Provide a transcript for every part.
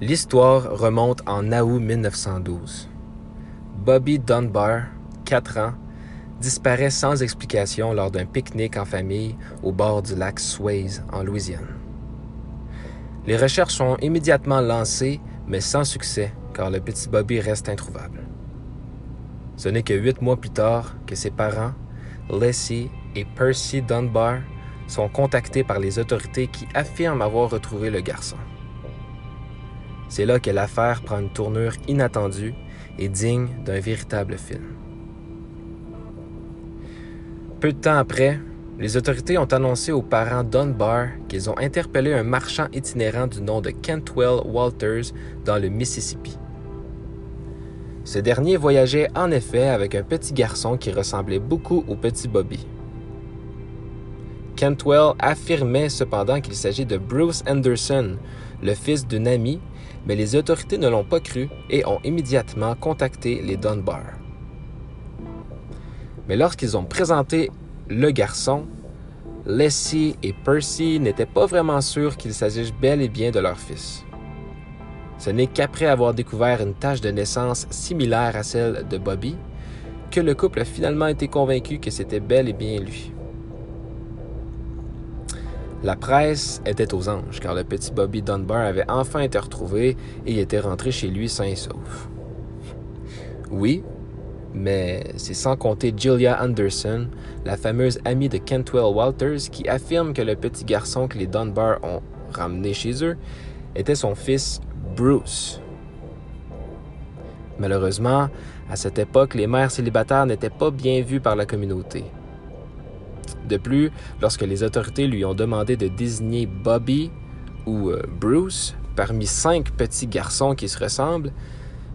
L'histoire remonte en août 1912. Bobby Dunbar, 4 ans, disparaît sans explication lors d'un pique-nique en famille au bord du lac Swayze, en Louisiane. Les recherches sont immédiatement lancées, mais sans succès, car le petit Bobby reste introuvable. Ce n'est que huit mois plus tard que ses parents, Leslie et Percy Dunbar, sont contactés par les autorités qui affirment avoir retrouvé le garçon. C'est là que l'affaire prend une tournure inattendue et digne d'un véritable film. Peu de temps après, les autorités ont annoncé aux parents Dunbar qu'ils ont interpellé un marchand itinérant du nom de Kentwell Walters dans le Mississippi. Ce dernier voyageait en effet avec un petit garçon qui ressemblait beaucoup au petit Bobby. Kentwell affirmait cependant qu'il s'agit de Bruce Anderson, le fils d'une amie mais les autorités ne l'ont pas cru et ont immédiatement contacté les Dunbar. Mais lorsqu'ils ont présenté le garçon, Leslie et Percy n'étaient pas vraiment sûrs qu'il s'agisse bel et bien de leur fils. Ce n'est qu'après avoir découvert une tache de naissance similaire à celle de Bobby que le couple a finalement été convaincu que c'était bel et bien lui. La presse était aux anges car le petit Bobby Dunbar avait enfin été retrouvé et était rentré chez lui sain et sauf. Oui, mais c'est sans compter Julia Anderson, la fameuse amie de Kentwell Walters, qui affirme que le petit garçon que les Dunbar ont ramené chez eux était son fils Bruce. Malheureusement, à cette époque, les mères célibataires n'étaient pas bien vues par la communauté. De plus, lorsque les autorités lui ont demandé de désigner Bobby ou euh, Bruce parmi cinq petits garçons qui se ressemblent,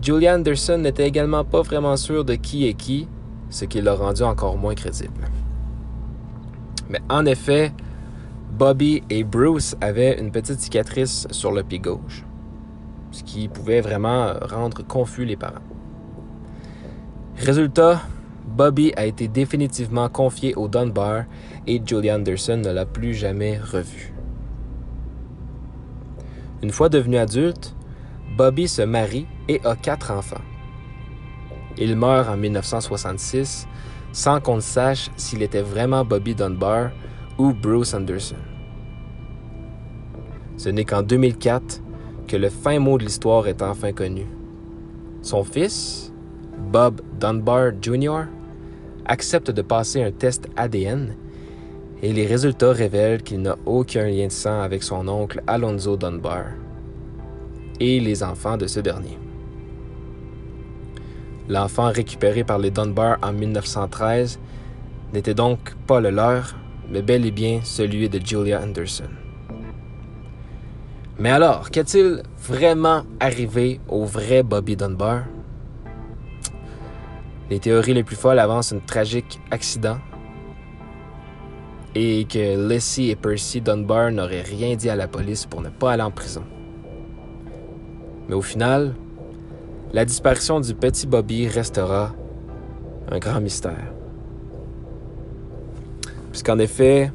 Julia Anderson n'était également pas vraiment sûr de qui est qui, ce qui l'a rendu encore moins crédible. Mais en effet, Bobby et Bruce avaient une petite cicatrice sur le pied gauche, ce qui pouvait vraiment rendre confus les parents. Résultat, Bobby a été définitivement confié au Dunbar et Julie Anderson ne l'a plus jamais revu. Une fois devenu adulte, Bobby se marie et a quatre enfants. Il meurt en 1966 sans qu'on sache s'il était vraiment Bobby Dunbar ou Bruce Anderson. Ce n'est qu'en 2004 que le fin mot de l'histoire est enfin connu. Son fils, Bob Dunbar Jr., accepte de passer un test ADN et les résultats révèlent qu'il n'a aucun lien de sang avec son oncle Alonzo Dunbar et les enfants de ce dernier. L'enfant récupéré par les Dunbar en 1913 n'était donc pas le leur, mais bel et bien celui de Julia Anderson. Mais alors, qu'est-il vraiment arrivé au vrai Bobby Dunbar? Les théories les plus folles avancent un tragique accident et que Leslie et Percy Dunbar n'auraient rien dit à la police pour ne pas aller en prison. Mais au final, la disparition du petit Bobby restera un grand mystère. Puisqu'en effet,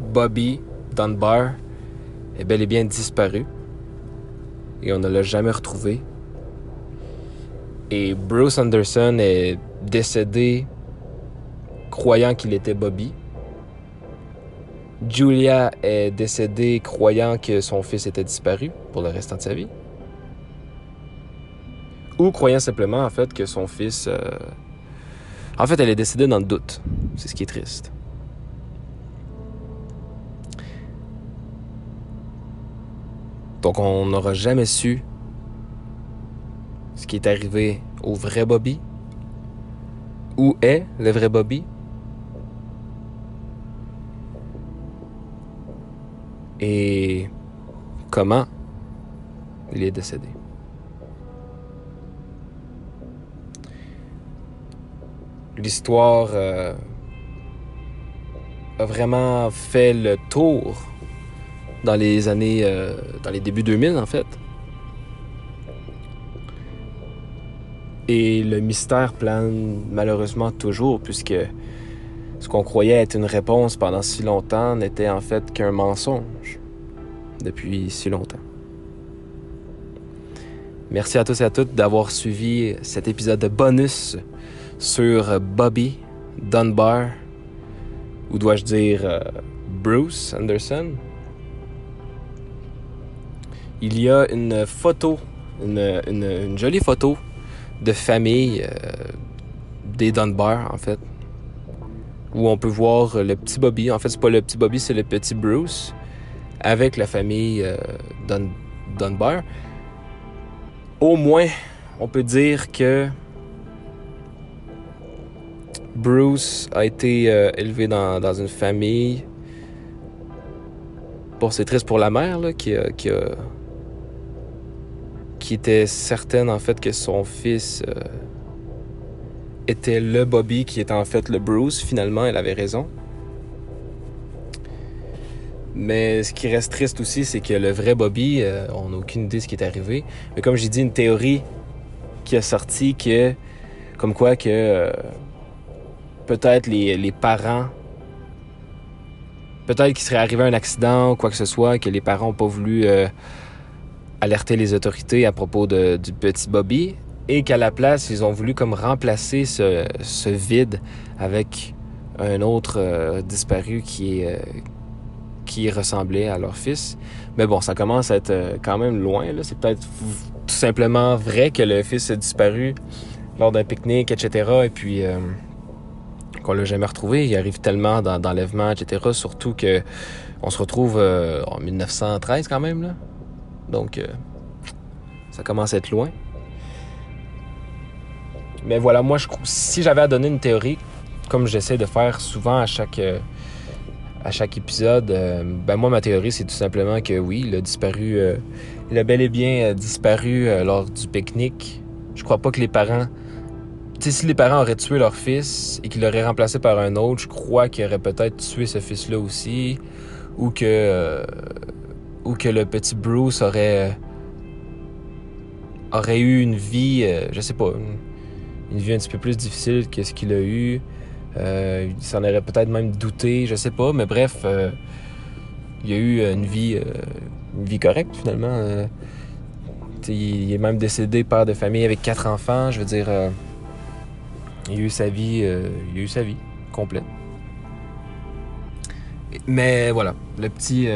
Bobby Dunbar est bel et bien disparu et on ne l'a jamais retrouvé et Bruce Anderson est décédé croyant qu'il était Bobby. Julia est décédée croyant que son fils était disparu pour le restant de sa vie. Ou croyant simplement en fait que son fils... Euh, en fait, elle est décédée dans le doute. C'est ce qui est triste. Donc on n'aura jamais su ce qui est arrivé au vrai Bobby? Où est le vrai Bobby? Et comment il est décédé? L'histoire euh, a vraiment fait le tour dans les années, euh, dans les débuts 2000 en fait. Et le mystère plane malheureusement toujours, puisque ce qu'on croyait être une réponse pendant si longtemps n'était en fait qu'un mensonge depuis si longtemps. Merci à tous et à toutes d'avoir suivi cet épisode de bonus sur Bobby Dunbar, ou dois-je dire euh, Bruce Anderson. Il y a une photo, une, jolie photo de famille euh, des Dunbar, en fait, où on peut voir le petit Bobby. En fait, c'est pas le petit Bobby, c'est le petit Bruce avec la famille euh, Dunbar. Au moins, on peut dire que Bruce a été euh, élevé dans, une famille. Bon, c'est triste pour la mère là, qui, qui, qui était certaine en fait que son fils euh, était le Bobby qui était en fait le Bruce. Finalement, elle avait raison. Mais ce qui reste triste aussi, c'est que le vrai Bobby, euh, on n'a aucune idée de ce qui est arrivé. Mais comme j'ai dit, une théorie qui a sorti que, comme quoi que euh, peut-être les, parents, peut-être qu'il serait arrivé un accident ou quoi que ce soit, que les parents n'ont pas voulu alerter les autorités à propos du petit Bobby et qu'à la place, ils ont voulu comme remplacer ce, ce vide avec un autre disparu qui est qui ressemblaient à leur fils. Mais bon, ça commence à être euh, quand même loin. C'est peut-être tout simplement vrai que le fils a disparu lors d'un pique-nique, etc. Et puis euh, qu'on l'a jamais retrouvé. Il arrive tellement d'enlèvements, etc. Surtout que on se retrouve euh, en 1913 quand même. Là. Donc, ça commence à être loin. Mais voilà, moi, je, si j'avais à donner une théorie, comme j'essaie de faire souvent à chaque à chaque épisode, euh, ben moi, ma théorie, c'est tout simplement que oui, il a disparu, euh, il a bel et bien euh, disparu lors du pique-nique. Je crois pas que les parents. Tu sais, si les parents auraient tué leur fils et qu'ils l'auraient remplacé par un autre, je crois qu'ils auraient peut-être tué ce fils-là aussi. Ou que. Ou que le petit Bruce aurait. aurait eu une vie, je sais pas, une, vie un petit peu plus difficile que ce qu'il a eu. Euh, il s'en aurait peut-être même douté, je sais pas, mais bref, euh, il a eu une vie, euh, une vie correcte finalement. il est même décédé père de famille avec quatre enfants. Je veux dire, il a eu sa vie, il a eu sa vie complète. Mais voilà, le petit,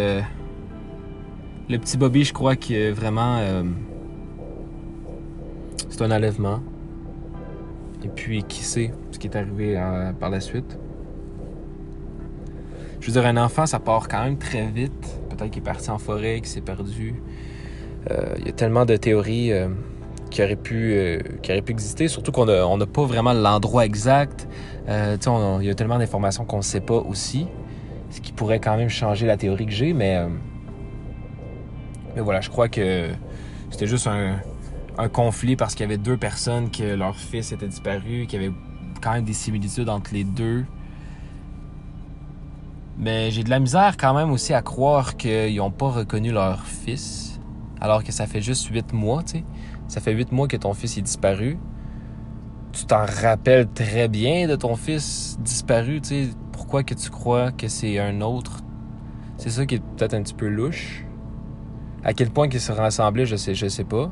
le petit Bobby, je crois que vraiment, c'est un enlèvement. Et puis, qui sait ce qui est arrivé euh, par la suite. Je veux dire, un enfant, ça part quand même très vite. Peut-être qu'il est parti en forêt, qu'il s'est perdu. Euh, il y a tellement de théories euh, qui, auraient pu, qui auraient pu exister, surtout qu'on n'a pas vraiment l'endroit exact. il y a tellement d'informations qu'on ne sait pas aussi, ce qui pourrait quand même changer la théorie que j'ai, mais, mais voilà, je crois que c'était juste un, conflit parce qu'il y avait deux personnes que leur fils était disparu, qu'il y avait quand même des similitudes entre les deux. Mais j'ai de la misère quand même aussi à croire qu'ils n'ont pas reconnu leur fils, alors que ça fait juste huit mois, tu sais. Ça fait huit mois que ton fils est disparu. Tu t'en rappelles très bien de ton fils disparu, tu sais. Pourquoi que tu crois que c'est un autre? C'est ça qui est peut-être un petit peu louche. À quel point qu'ils se ressemblaient, je sais, je sais pas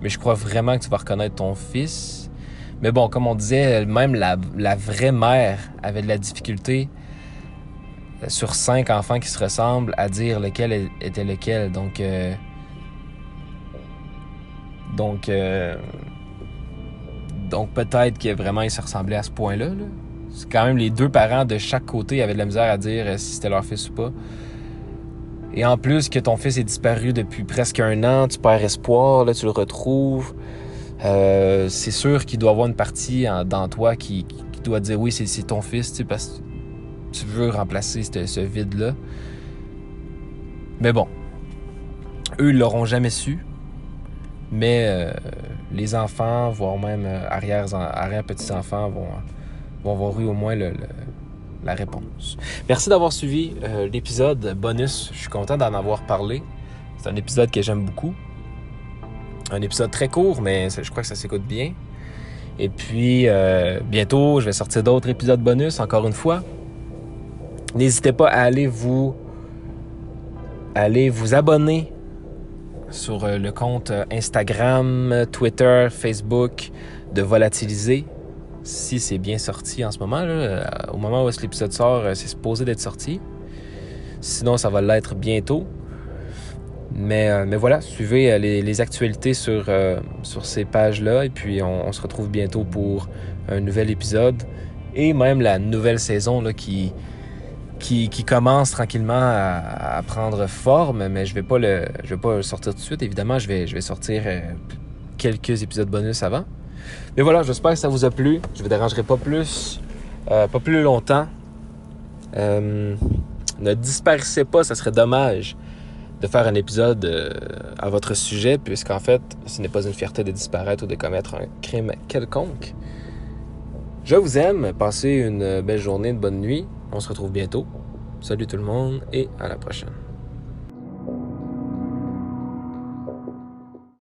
mais je crois vraiment que tu vas reconnaître ton fils. Mais bon, comme on disait, même la, vraie mère avait de la difficulté euh, sur cinq enfants qui se ressemblent à dire lequel était lequel. Donc, euh, donc, euh, donc peut-être que vraiment ils se ressemblaient à ce point-là. C'est quand même les deux parents de chaque côté avaient de la misère à dire si c'était leur fils ou pas. Et en plus que ton fils est disparu depuis presque un an, tu perds espoir, là tu le retrouves. Euh, c'est sûr qu'il doit avoir une partie dans toi qui, doit dire oui, c'est ton fils, tu sais, parce que tu veux remplacer ce, vide-là. Mais bon, eux, ils l'auront jamais su. Mais euh, les enfants, voire même euh, arrière-petits-enfants, vont, vont avoir eu au moins le la réponse. Merci d'avoir suivi euh, l'épisode bonus. Je suis content d'en avoir parlé. C'est un épisode que j'aime beaucoup. Un épisode très court, mais je crois que ça s'écoute bien. Et puis, euh, bientôt, je vais sortir d'autres épisodes bonus, encore une fois. N'hésitez pas à aller vous, aller vous abonner sur euh, le compte Instagram, Twitter, Facebook de Volatiliser. Si c'est bien sorti en ce moment, là, au moment où l'épisode sort, c'est supposé d'être sorti. Sinon, ça va l'être bientôt. Mais, mais, voilà, suivez les, actualités sur, sur ces pages-là. Et puis, on, se retrouve bientôt pour un nouvel épisode. Et même la nouvelle saison là, qui, qui, commence tranquillement à, prendre forme, mais je vais pas le, je vais pas le sortir tout de suite. Évidemment, je vais, je vais sortir euh, quelques épisodes bonus avant. Mais voilà, j'espère que ça vous a plu. Je vous dérangerai pas plus, euh, pas plus longtemps. Euh, ne disparaissez pas, ça serait dommage de faire un épisode à votre sujet, puisqu'en fait, ce n'est pas une fierté de disparaître ou de commettre un crime quelconque. Je vous aime, passez une belle journée, une bonne nuit. On se retrouve bientôt. Salut tout le monde et à la prochaine.